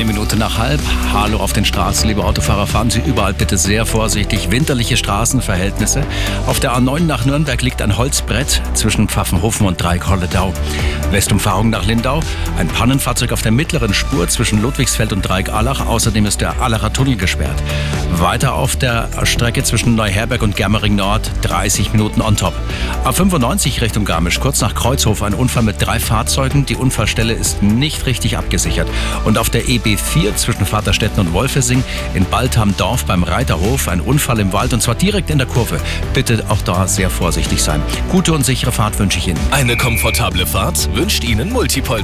Eine Minute nach halb. Hallo auf den Straßen, liebe Autofahrer. Fahren Sie überall bitte sehr vorsichtig. Winterliche Straßenverhältnisse. Auf der A9 nach Nürnberg liegt ein Holzbrett zwischen Pfaffenhofen und Dreieck-Holledau. Westumfahrung nach Lindau. Ein Pannenfahrzeug auf der mittleren Spur zwischen Ludwigsfeld und Dreieck-Allach. Außerdem ist der Allacher Tunnel gesperrt. Weiter auf der Strecke zwischen Neuherberg und Germering Nord 30 Minuten on top. A95 Richtung Garmisch. Kurz nach Kreuzhof ein Unfall mit drei Fahrzeugen. Die Unfallstelle ist nicht richtig abgesichert. Und auf der EB4 zwischen Vaterstetten und Wolfesing in Baltham-Dorf beim Reiterhof ein Unfall im Wald und zwar direkt in der Kurve. Bitte auch da sehr vorsichtig sein. Gute und sichere Fahrt wünsche ich Ihnen. Eine komfortable Fahrt wünscht Ihnen Multipolster.